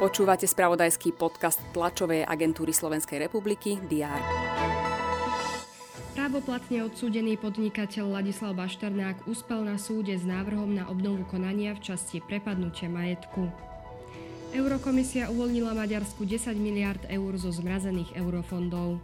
Počúvate spravodajský podcast tlačovej agentúry Slovenskej republiky DR. Právoplatne odsúdený podnikateľ Ladislav Bašternák uspel na súde s návrhom na obnovu konania v časti prepadnutia majetku. Eurokomisia uvoľnila Maďarsku 10 miliard eur zo zmrazených eurofondov.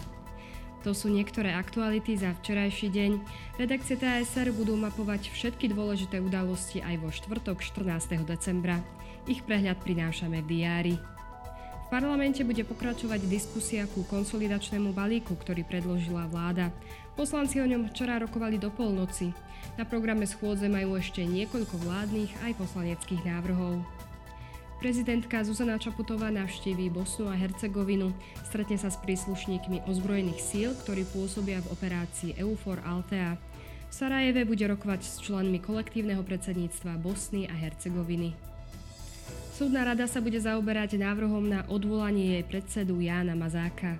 To sú niektoré aktuality za včerajší deň. Redakcie TSR budú mapovať všetky dôležité udalosti aj vo štvrtok 14. decembra. Ich prehľad prinášame v diári. V parlamente bude pokračovať diskusia ku konsolidačnému balíku, ktorý predložila vláda. Poslanci o ňom včera rokovali do polnoci. Na programe schôdze majú ešte niekoľko vládnych aj poslaneckých návrhov. Prezidentka Zuzana Čaputová navštíví Bosnu a Hercegovinu, stretne sa s príslušníkmi ozbrojených síl, ktorí pôsobia v operácii EUFOR Altea. V Sarajeve bude rokovať s členmi kolektívneho predsedníctva Bosny a Hercegoviny. Súdna rada sa bude zaoberať návrhom na odvolanie jej predsedu Jána Mazáka.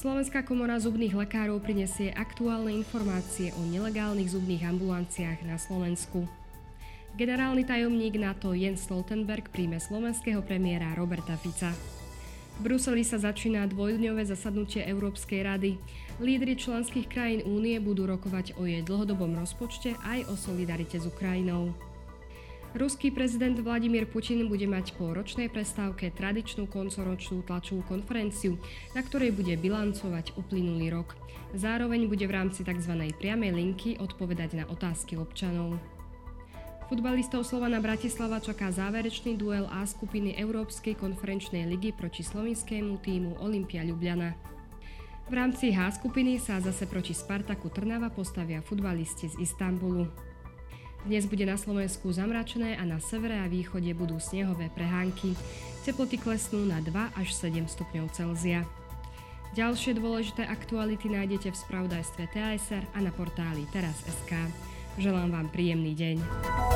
Slovenská komora zubných lekárov prinesie aktuálne informácie o nelegálnych zubných ambulanciách na Slovensku. Generálny tajomník NATO Jens Stoltenberg príjme slovenského premiéra Roberta Fica. V Bruseli sa začína dvojdňové zasadnutie Európskej rady. Lídry členských krajín únie budú rokovať o jej dlhodobom rozpočte aj o solidarite s Ukrajinou. Ruský prezident Vladimír Putin bude mať po ročnej prestávke tradičnú koncoročnú tlačovú konferenciu, na ktorej bude bilancovať uplynulý rok. Zároveň bude v rámci tzv. priamej linky odpovedať na otázky občanov. Futbalistov Slovana Bratislava čaká záverečný duel A skupiny Európskej konferenčnej ligy proti slovenskému týmu Olympia Ljubljana. V rámci H skupiny sa zase proti Spartaku Trnava postavia futbalisti z Istanbulu. Dnes bude na Slovensku zamračené a na severe a východe budú snehové prehánky. Teploty klesnú na 2 až 7 stupňov Celzia. Ďalšie dôležité aktuality nájdete v spravodajstve TASR a na portáli teraz.sk. Želám vám príjemný deň.